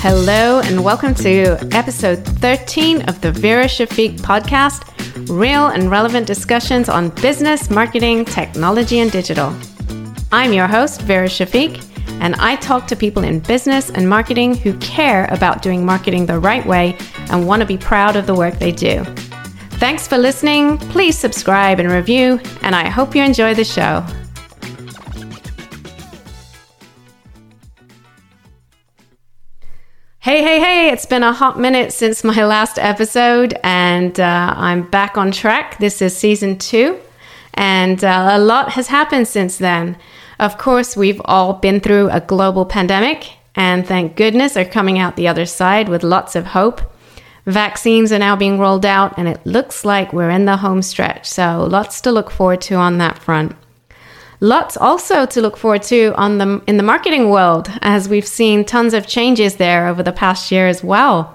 Hello, and welcome to episode 13 of the Vera Shafiq podcast real and relevant discussions on business, marketing, technology, and digital. I'm your host, Vera Shafiq, and I talk to people in business and marketing who care about doing marketing the right way and want to be proud of the work they do. Thanks for listening. Please subscribe and review, and I hope you enjoy the show. Hey, hey, hey, it's been a hot minute since my last episode, and uh, I'm back on track. This is season two, and uh, a lot has happened since then. Of course, we've all been through a global pandemic, and thank goodness are coming out the other side with lots of hope. Vaccines are now being rolled out, and it looks like we're in the home stretch, so lots to look forward to on that front. Lots also to look forward to on the in the marketing world, as we've seen tons of changes there over the past year as well.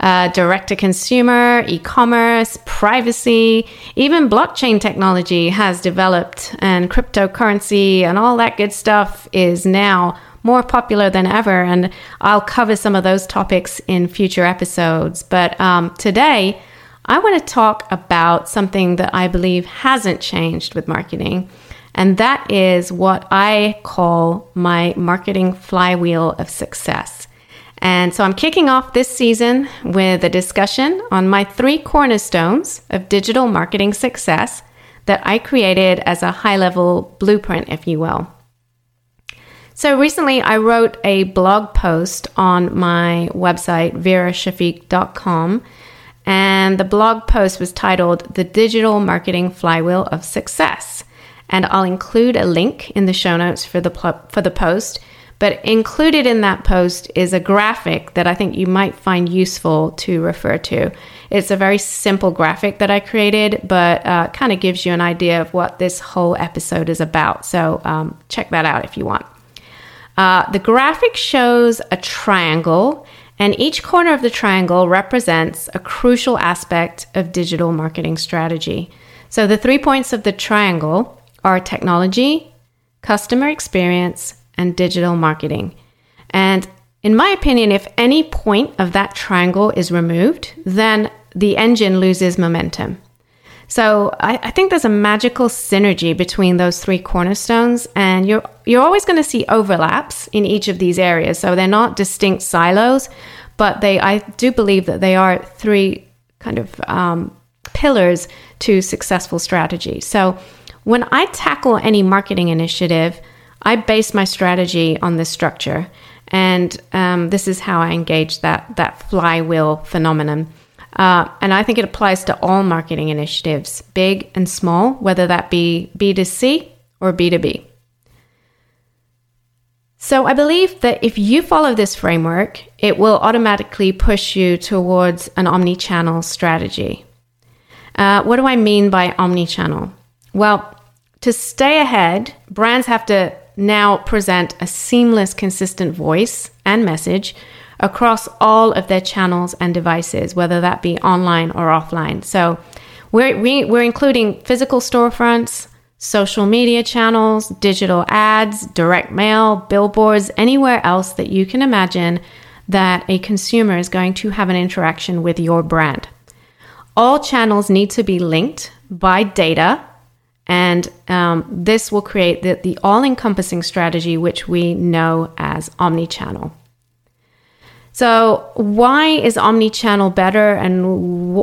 Uh, direct to consumer, e commerce, privacy, even blockchain technology has developed, and cryptocurrency and all that good stuff is now more popular than ever. And I'll cover some of those topics in future episodes. But um, today, I want to talk about something that I believe hasn't changed with marketing and that is what I call my marketing flywheel of success. And so I'm kicking off this season with a discussion on my three cornerstones of digital marketing success that I created as a high level blueprint, if you will. So recently I wrote a blog post on my website, verashafiq.com. And the blog post was titled The Digital Marketing Flywheel of Success and I'll include a link in the show notes for the for the post. But included in that post is a graphic that I think you might find useful to refer to. It's a very simple graphic that I created, but uh, kind of gives you an idea of what this whole episode is about. So um, check that out if you want. Uh, the graphic shows a triangle, and each corner of the triangle represents a crucial aspect of digital marketing strategy. So the three points of the triangle are technology, customer experience, and digital marketing. And in my opinion, if any point of that triangle is removed, then the engine loses momentum. So I, I, think there's a magical synergy between those three cornerstones, and you're you're always going to see overlaps in each of these areas. So they're not distinct silos, but they I do believe that they are three kind of um, pillars to successful strategy. So when I tackle any marketing initiative, I base my strategy on this structure. And um, this is how I engage that, that flywheel phenomenon. Uh, and I think it applies to all marketing initiatives, big and small, whether that be B2C or B2B. So I believe that if you follow this framework, it will automatically push you towards an omni channel strategy. Uh, what do I mean by omni channel? Well, to stay ahead, brands have to now present a seamless, consistent voice and message across all of their channels and devices, whether that be online or offline. So we're, we, we are including physical storefronts, social media channels, digital ads, direct mail, billboards, anywhere else that you can imagine that a consumer is going to have an interaction with your brand. All channels need to be linked by data and um, this will create the, the all encompassing strategy, which we know as omni-channel. So, why is omni-channel better, and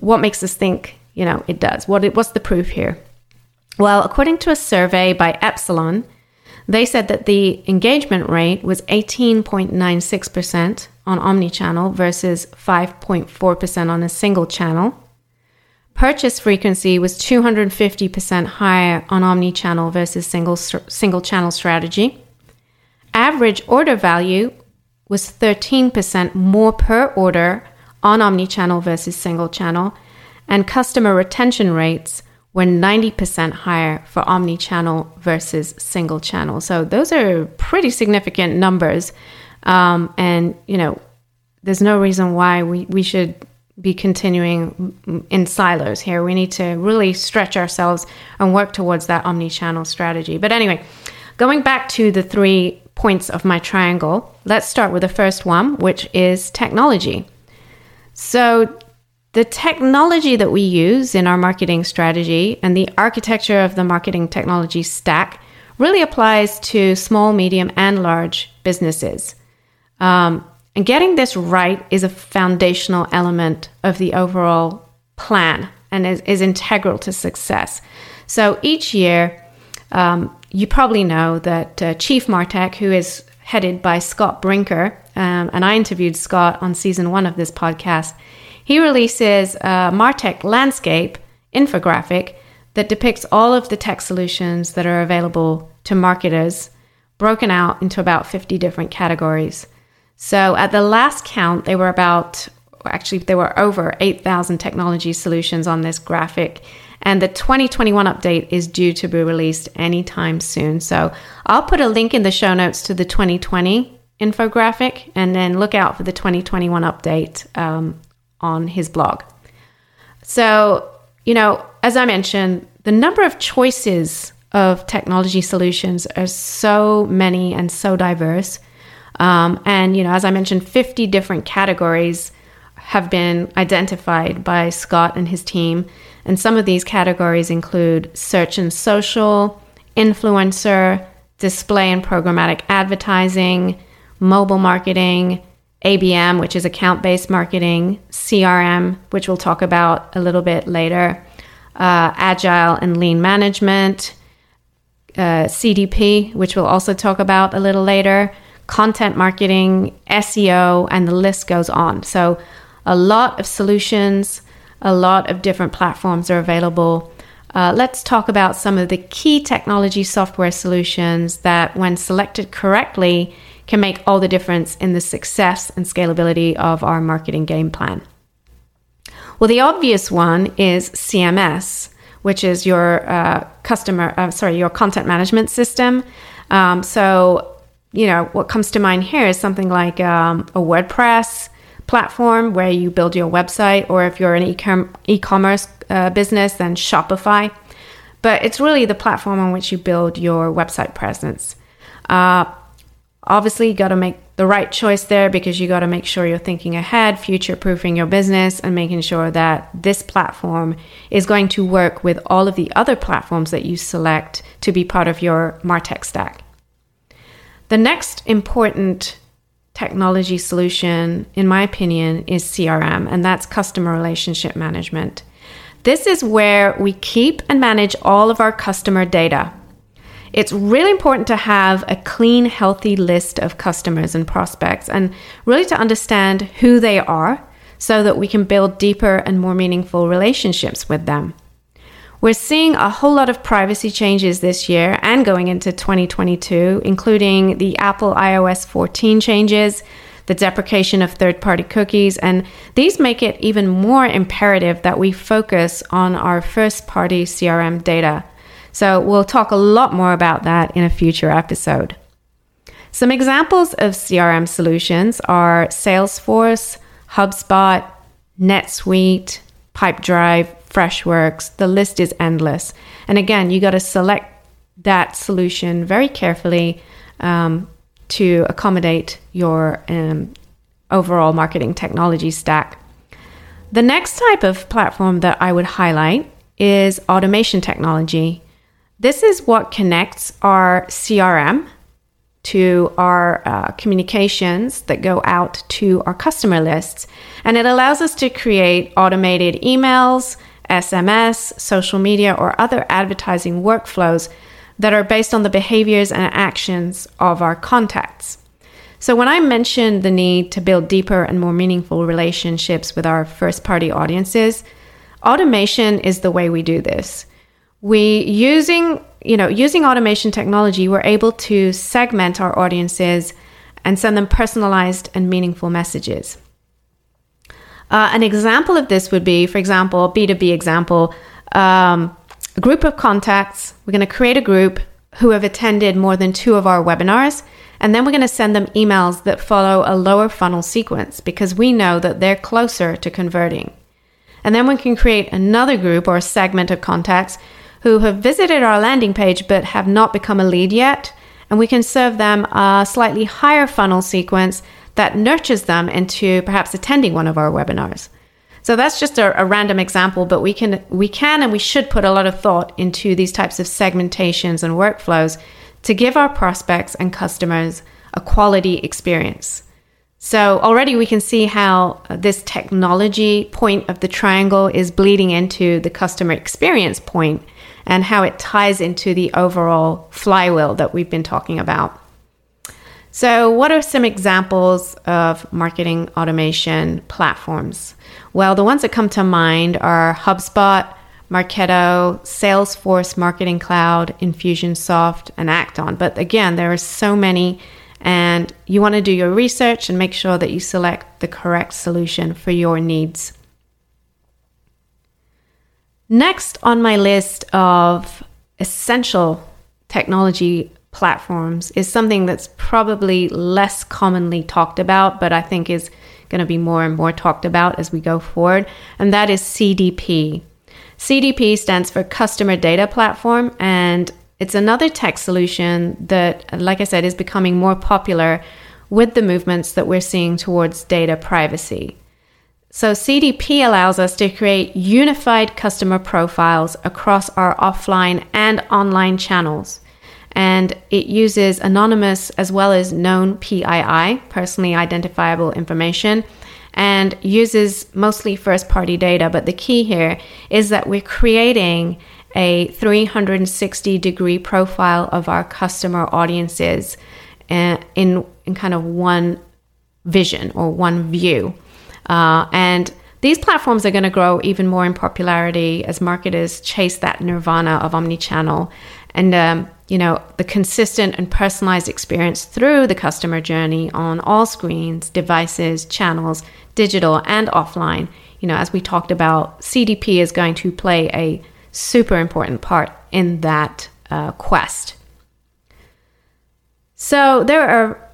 what makes us think you know it does? What what's the proof here? Well, according to a survey by Epsilon, they said that the engagement rate was 18.96% on omni-channel versus 5.4% on a single channel. Purchase frequency was 250% higher on omni-channel versus single single channel strategy. Average order value was 13% more per order on omni-channel versus single channel, and customer retention rates were 90% higher for omni-channel versus single channel. So those are pretty significant numbers. Um, and, you know, there's no reason why we, we should be continuing in silos here. We need to really stretch ourselves and work towards that omni channel strategy. But anyway, going back to the three points of my triangle, let's start with the first one, which is technology. So, the technology that we use in our marketing strategy and the architecture of the marketing technology stack really applies to small, medium, and large businesses. Um, and getting this right is a foundational element of the overall plan and is, is integral to success. So each year, um, you probably know that uh, Chief Martech, who is headed by Scott Brinker, um, and I interviewed Scott on season one of this podcast, he releases a Martech landscape infographic that depicts all of the tech solutions that are available to marketers, broken out into about 50 different categories. So at the last count, they were about, actually, there were over 8,000 technology solutions on this graphic. And the 2021 update is due to be released anytime soon. So I'll put a link in the show notes to the 2020 infographic and then look out for the 2021 update um, on his blog. So, you know, as I mentioned, the number of choices of technology solutions are so many and so diverse. Um, and, you know, as I mentioned, 50 different categories have been identified by Scott and his team. And some of these categories include search and social, influencer, display and programmatic advertising, mobile marketing, ABM, which is account based marketing, CRM, which we'll talk about a little bit later, uh, agile and lean management, uh, CDP, which we'll also talk about a little later, content marketing, SEO, and the list goes on. So, a lot of solutions, a lot of different platforms are available. Uh, let's talk about some of the key technology software solutions that, when selected correctly, can make all the difference in the success and scalability of our marketing game plan. Well, the obvious one is CMS, which is your uh, customer, uh, sorry, your content management system. Um, so, you know, what comes to mind here is something like um, a WordPress platform where you build your website, or if you're an e commerce uh, business, then Shopify. But it's really the platform on which you build your website presence. Uh, Obviously, you got to make the right choice there because you got to make sure you're thinking ahead, future proofing your business, and making sure that this platform is going to work with all of the other platforms that you select to be part of your Martech stack. The next important technology solution, in my opinion, is CRM, and that's customer relationship management. This is where we keep and manage all of our customer data it's really important to have a clean, healthy list of customers and prospects and really to understand who they are so that we can build deeper and more meaningful relationships with them. We're seeing a whole lot of privacy changes this year and going into 2022, including the Apple iOS 14 changes, the deprecation of third party cookies, and these make it even more imperative that we focus on our first party CRM data so we'll talk a lot more about that in a future episode. Some examples of CRM solutions are Salesforce, HubSpot, NetSuite, Pipedrive, Freshworks. The list is endless. And again, you got to select that solution very carefully um, to accommodate your um, overall marketing technology stack. The next type of platform that I would highlight is automation technology. This is what connects our CRM to our uh, communications that go out to our customer lists. And it allows us to create automated emails, SMS, social media, or other advertising workflows that are based on the behaviors and actions of our contacts. So, when I mentioned the need to build deeper and more meaningful relationships with our first party audiences, automation is the way we do this we using you know using automation technology we're able to segment our audiences and send them personalized and meaningful messages uh, an example of this would be for example b2b example um, a group of contacts we're going to create a group who have attended more than two of our webinars And then we're going to send them emails that follow a lower funnel sequence because we know that they're closer to converting. And then we can create another group or a segment of contacts who have visited our landing page but have not become a lead yet. And we can serve them a slightly higher funnel sequence that nurtures them into perhaps attending one of our webinars. So that's just a, a, random example, but we can we can and we should put a lot of thought into these types of segmentations and workflows to give our prospects and customers a quality experience. So already we can see how uh, this technology point of the triangle is bleeding into the customer experience point and how it ties into the overall flywheel that we've been talking about. So, what are some examples of marketing automation platforms? Well, the ones that come to mind are HubSpot, Marketo, Salesforce Marketing Cloud, Infusionsoft, and Act-On. But again, there are so many, and you want to do your research and make sure that you select the correct solution for your needs. Next on my list of essential technology platforms is something that's probably less commonly talked about, but I think is going to be more and more talked about as we go forward, and that is CDP. CDP stands for Customer Data Platform, and it's another tech solution that, like I said, is becoming more popular with the movements that we're seeing towards data privacy. So, CDP allows us to create unified customer profiles across our offline and online channels. And it uses anonymous as well as known PII, personally identifiable information, and uses mostly first party data. But the key here is that we're creating a 360 degree profile of our customer audiences uh, in, in kind of one vision or one view. Uh, and these platforms are going to grow even more in popularity as marketers chase that nirvana of omnichannel and um, you know the consistent and personalized experience through the customer journey on all screens, devices, channels, digital and offline. You know, as we talked about, CDP is going to play a super important part in that uh, quest. So there are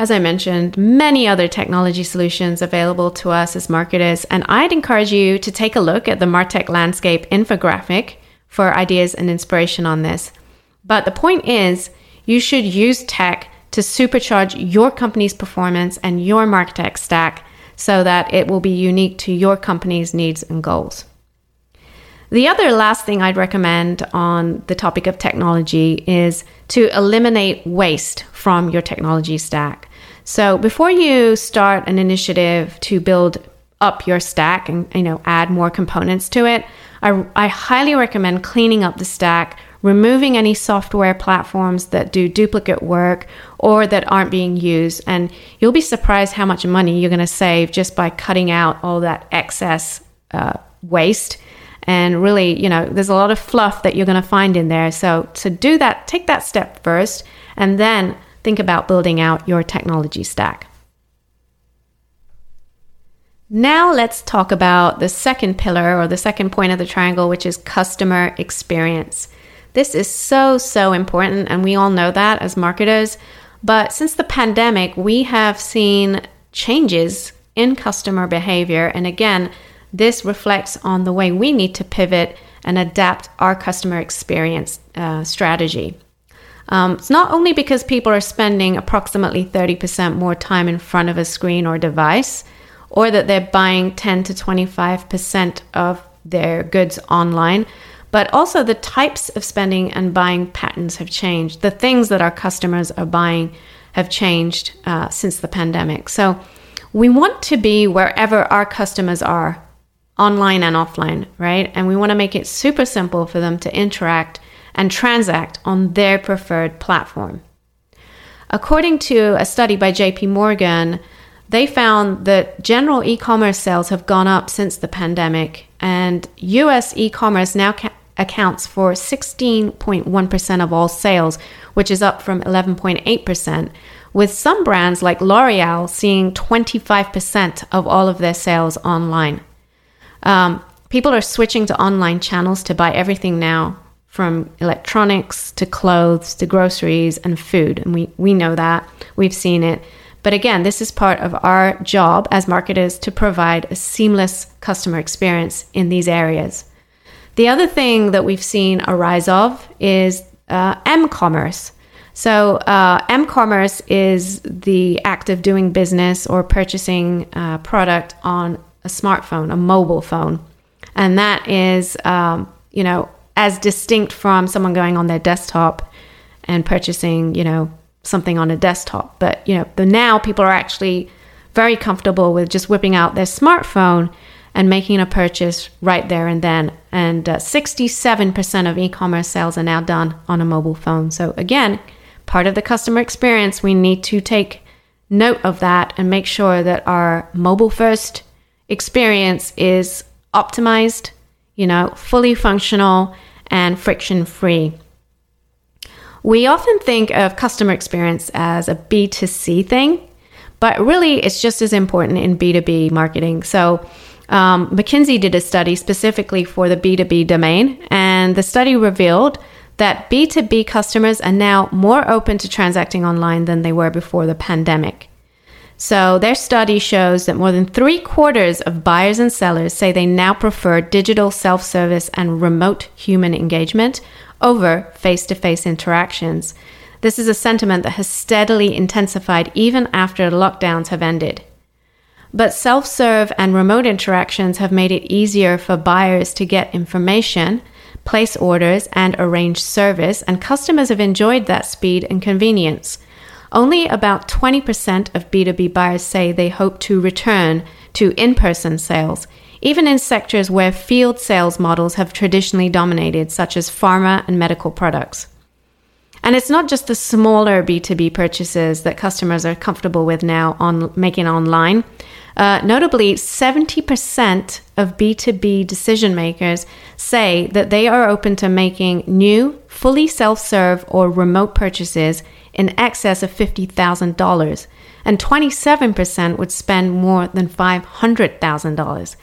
as I mentioned, many other technology solutions available to us as marketers, and I'd encourage you to take a look at the Martech Landscape infographic for ideas and inspiration on this. But the point is, you should use tech to supercharge your company's performance and your Martech stack so that it will be unique to your company's needs and goals. The other last thing I'd recommend on the topic of technology is to eliminate waste from your technology stack. So before you start an initiative to build up your stack and you know add more components to it, I, I highly recommend cleaning up the stack, removing any software platforms that do duplicate work or that aren't being used, and you'll be surprised how much money you're going to save just by cutting out all that excess uh, waste. And really you know there's a lot of fluff that you're going to find in there. So to do that take that step first and then think about building out your technology stack. Now let's talk about the second pillar or the second point of the triangle which is customer experience this is so so important and we all know that as marketers but since the pandemic we have seen changes in customer behavior and again this reflects on the way we need to pivot and adapt our customer experience uh, strategy. Um, it's not only because people are spending approximately 30% more time in front of a screen or device, or that they're buying 10 to 25% of their goods online, but also the types of spending and buying patterns have changed. The things that our customers are buying have changed uh, since the pandemic. So we want to be wherever our customers are online and offline, right? And we want to make it super simple for them to interact and transact on their preferred platform. According to a study by JP Morgan, they found that general e commerce sales have gone up since the pandemic, and US e commerce now ca- accounts for 16.1% of all sales, which is up from 11.8%, with some brands like L'Oreal seeing 25% of all of their sales online. Um, people are switching to online channels to buy everything now from electronics to clothes to groceries and food. And we, we know that. We've seen it. But again, this is part of our job as marketers to provide a seamless customer experience in these areas. The other thing that we've seen a rise of is uh, M commerce. So, uh, M commerce is the act of doing business or purchasing a uh, product on a smartphone, a mobile phone. And that is, um, you know, as distinct from someone going on their desktop and purchasing, you know, something on a desktop. But, you know, the now people are actually very comfortable with just whipping out their smartphone and making a purchase right there and then. And uh, 67% of e commerce sales are now done on a mobile phone. So, again, part of the customer experience, we need to take note of that and make sure that our mobile first experience is optimized, you know, fully functional and friction free. We often think of customer experience as a B2C thing, but really it's just as important in B2B marketing. So, um, McKinsey did a study specifically for the B2B domain, and the study revealed that B2B customers are now more open to transacting online than they were before the pandemic. So, their study shows that more than three quarters of buyers and sellers say they now prefer digital self service and remote human engagement over face to face interactions. This is a sentiment that has steadily intensified even after lockdowns have ended. But self serve and remote interactions have made it easier for buyers to get information, place orders, and arrange service, and customers have enjoyed that speed and convenience. Only about 20% of B2B buyers say they hope to return to in person sales, even in sectors where field sales models have traditionally dominated, such as pharma and medical products. And it's not just the smaller B2B purchases that customers are comfortable with now on making online. Uh, notably, 70% of B2B decision makers say that they are open to making new, fully self serve or remote purchases in excess of $50,000, and 27% would spend more than $500,000.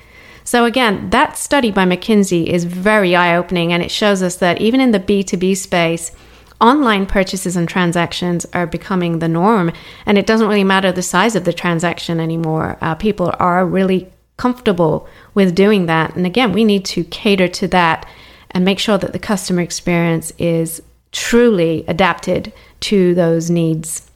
So, again, that study by McKinsey is very eye opening, and it shows us that even in the B2B space, online purchases and transactions are becoming the norm, and it doesn't really matter the size of the transaction anymore. Uh, people are really comfortable with doing that. And again, we need to cater to that and make sure that the customer experience is truly adapted to those needs.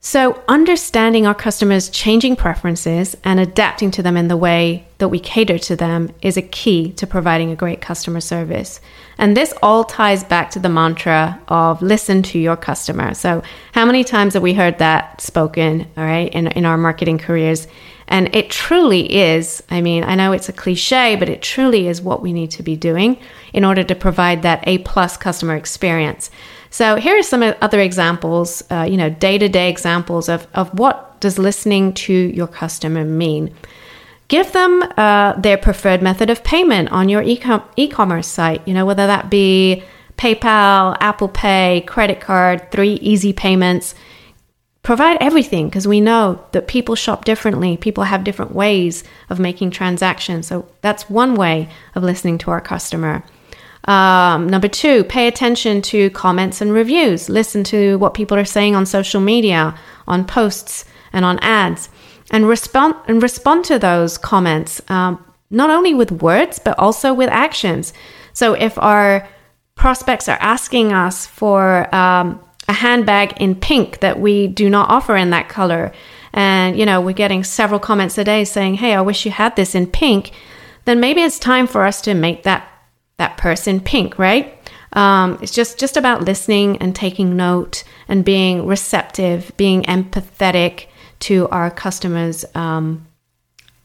So, understanding our customers' changing preferences and adapting to them in the way that we cater to them is a key to providing a great customer service. And this all ties back to the mantra of listen to your customer. So, how many times have we heard that spoken, all right, in, in our marketing careers? And it truly is, I mean, I know it's a cliche, but it truly is what we need to be doing in order to provide that A plus customer experience. So here are some other examples, uh, you know, day to day examples of, of what does listening to your customer mean. Give them uh, their preferred method of payment on your e commerce site, you know, whether that be PayPal, Apple Pay, credit card, three easy payments. Provide everything because we know that people shop differently. People have different ways of making transactions. So that's one way of listening to our customer. Um, number two, pay attention to comments and reviews. Listen to what people are saying on social media, on posts, and on ads, and respond and respond to those comments um, not only with words but also with actions. So if our prospects are asking us for um, a handbag in pink that we do not offer in that color, and you know we're getting several comments a day saying, "Hey, I wish you had this in pink," then maybe it's time for us to make that that person pink, right? Um, it's just just about listening and taking note and being receptive, being empathetic to our customers' um,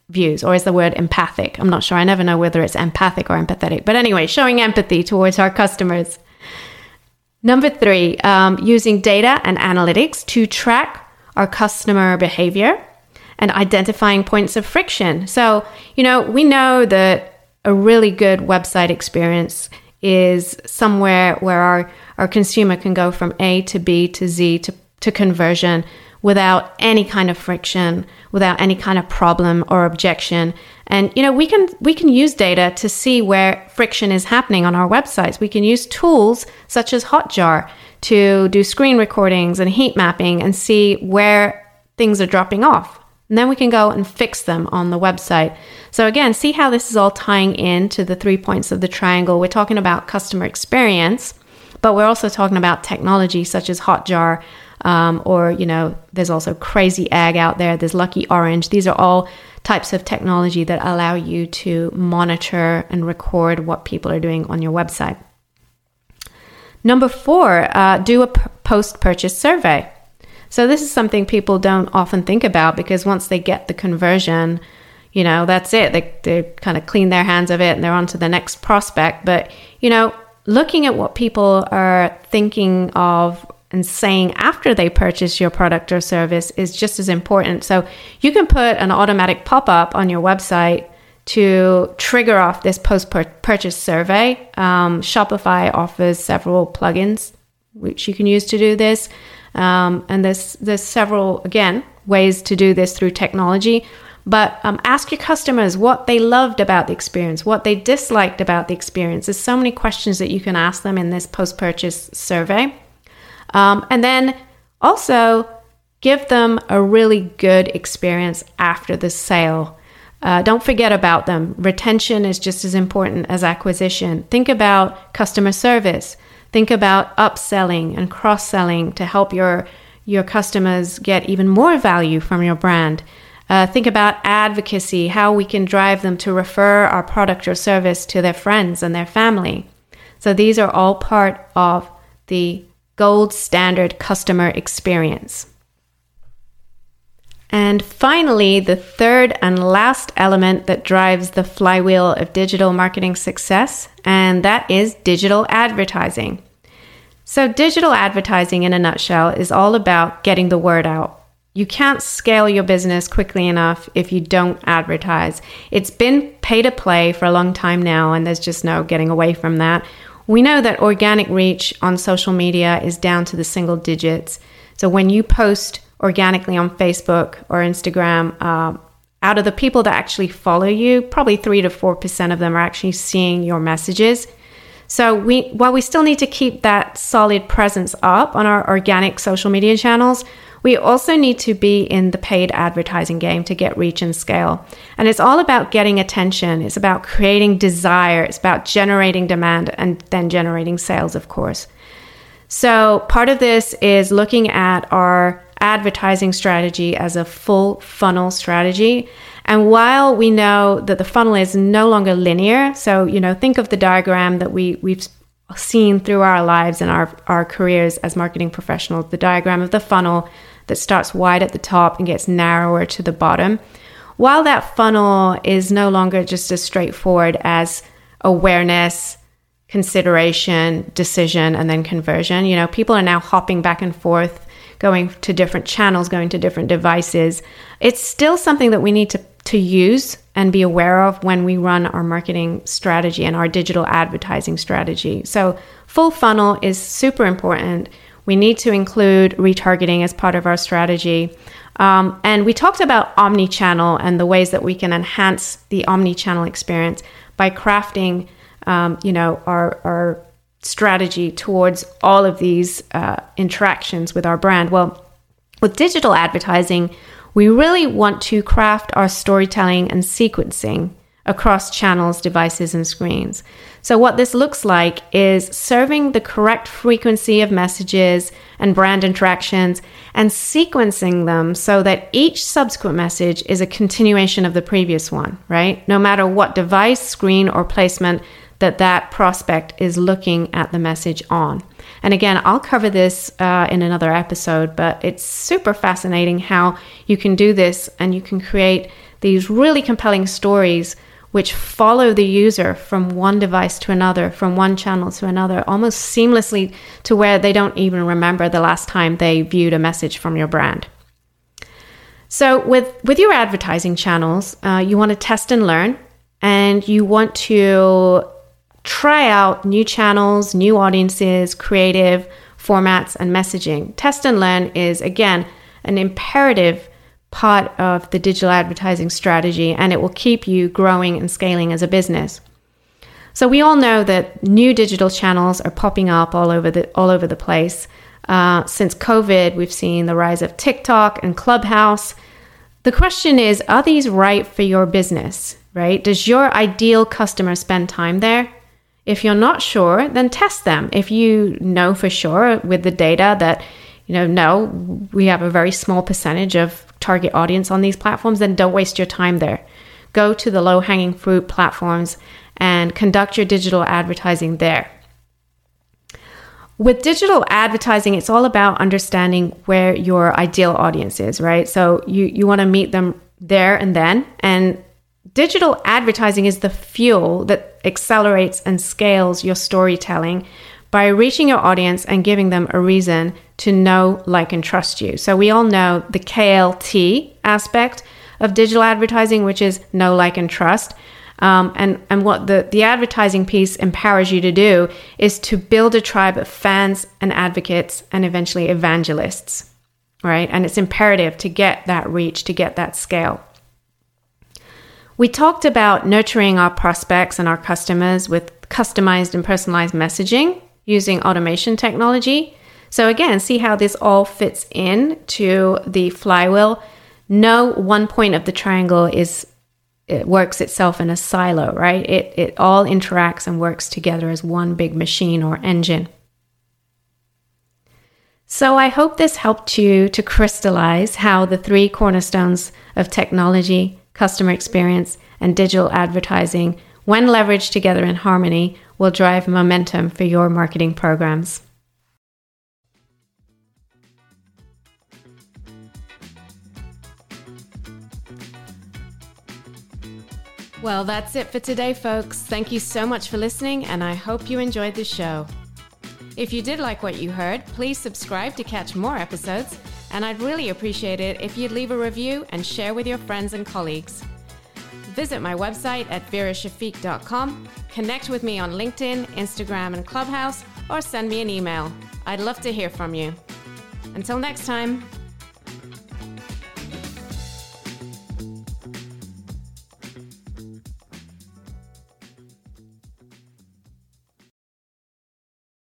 views, or is the word empathic? I'm not sure. I never know whether it's empathic or empathetic. But anyway, showing empathy towards our customers. Number three, um, using data and analytics to track our customer behavior and identifying points of friction. So, you know, we know that a really good website experience is somewhere where our, our consumer can go from A to B to Z to, to conversion without any kind of friction, without any kind of problem or objection. And you know, we can we can use data to see where friction is happening on our websites. We can use tools such as Hotjar to do screen recordings and heat mapping and see where things are dropping off. And then we can go and fix them on the website. So again, see how this is all tying into the three points of the triangle. We're talking about customer experience, but we're also talking about technology such as Hotjar, um, or you know, there's also Crazy Egg out there. There's Lucky Orange. These are all types of technology that allow you to monitor and record what people are doing on your website. Number four, uh, do a p- post purchase survey. So, this is something people don't often think about because once they get the conversion, you know, that's it. They, they kind of clean their hands of it and they're on to the next prospect. But, you know, looking at what people are thinking of and saying after they purchase your product or service is just as important. So you can put an automatic pop up on your website to trigger off this post purchase survey. Um, Shopify offers several plugins which you can use to do this. Um, and there's, there's several, again, ways to do this through technology. But um, ask your customers what they loved about the experience, what they disliked about the experience. There's so many questions that you can ask them in this post purchase survey. Um, and then also give them a really good experience after the sale. Uh, don't forget about them. Retention is just as important as acquisition. Think about customer service. Think about upselling and cross selling to help your, your customers get even more value from your brand. Uh, think about advocacy, how we can drive them to refer our product or service to their friends and their family. So these are all part of the gold standard customer experience. And finally, the third and last element that drives the flywheel of digital marketing success, and that is digital advertising. So, digital advertising in a nutshell is all about getting the word out. You can't scale your business quickly enough if you don't advertise. It's been pay to play for a long time now, and there's just no getting away from that. We know that organic reach on social media is down to the single digits. So when you post organically on Facebook or Instagram, uh, out of the people that actually follow you, probably three to four percent of them are actually seeing your messages. So we, while we still need to keep that solid presence up on our organic social media channels, we also need to be in the paid advertising game to get reach and scale. And it's all about getting attention. It's about creating desire. It's about generating demand and then generating sales, of course. So part of this is looking at our advertising strategy as a full funnel strategy. And while we know that the funnel is no longer linear, so you know, think of the diagram that we we've seen through our lives and our, our careers as marketing professionals, the diagram of the funnel that starts wide at the top and gets narrower to the bottom. While that funnel is no longer just as straightforward as awareness, consideration, decision, and then conversion, you know, people are now hopping back and forth, going to different channels, going to different devices. It's still something that we need to, to use and be aware of when we run our marketing strategy and our digital advertising strategy. So, full funnel is super important. We need to include retargeting as part of our strategy. Um, and we talked about omni-channel and the ways that we can enhance the omni-channel experience by crafting, um, you know, our, our strategy towards all of these uh, interactions with our brand. Well, with digital advertising, we really want to craft our storytelling and sequencing across channels, devices, and screens. So, what this looks like is serving the correct frequency of messages and brand interactions and sequencing them so that each subsequent message is a continuation of the previous one, right? No matter what device, screen, or placement that that prospect is looking at the message on. And again, I'll cover this uh, in another episode, but it's super fascinating how you can do this and you can create these really compelling stories which follow the user from one device to another, from one channel to another, almost seamlessly to where they don't even remember the last time they viewed a message from your brand. So, with, with your advertising channels, uh, you want to test and learn, and you want to try out new channels, new audiences, creative formats, and messaging. Test and learn is, again, an imperative part of the digital advertising strategy and it will keep you growing and scaling as a business. So we all know that new digital channels are popping up all over the all over the place. Uh, since COVID, we've seen the rise of TikTok and Clubhouse. The question is, are these right for your business? Right? Does your ideal customer spend time there? If you're not sure, then test them. If you know for sure with the data that you know, no, we have a very small percentage of target audience on these platforms, then don't waste your time there. Go to the low hanging fruit platforms and conduct your digital advertising there. With digital advertising, it's all about understanding where your ideal audience is, right? So you, you want to meet them there and then. And digital advertising is the fuel that accelerates and scales your storytelling by reaching your audience and giving them a reason to know, like, and trust you. So we all know the KLT aspect of digital advertising, which is know, like, and trust. Um, and and what the, the advertising piece empowers you to do is to build a tribe of fans and advocates and eventually evangelists, right? And it's imperative to get that reach, to get that scale. We talked about nurturing our prospects and our customers with customized and personalized messaging using automation technology. So again, see how this all fits in to the flywheel. No one point of the triangle is it works itself in a silo, right? It it all interacts and works together as one big machine or engine. So I hope this helped you to crystallize how the three cornerstones of technology, customer experience, and digital advertising, when leveraged together in harmony, will drive momentum for your marketing programs. Well, that's it for today, folks. Thank you so much for listening, and I hope you enjoyed the show. If you did like what you heard, please subscribe to catch more episodes, and I'd really appreciate it if you'd leave a review and share with your friends and colleagues. Visit my website at verashafiq.com, connect with me on LinkedIn, Instagram, and Clubhouse, or send me an email. I'd love to hear from you. Until next time.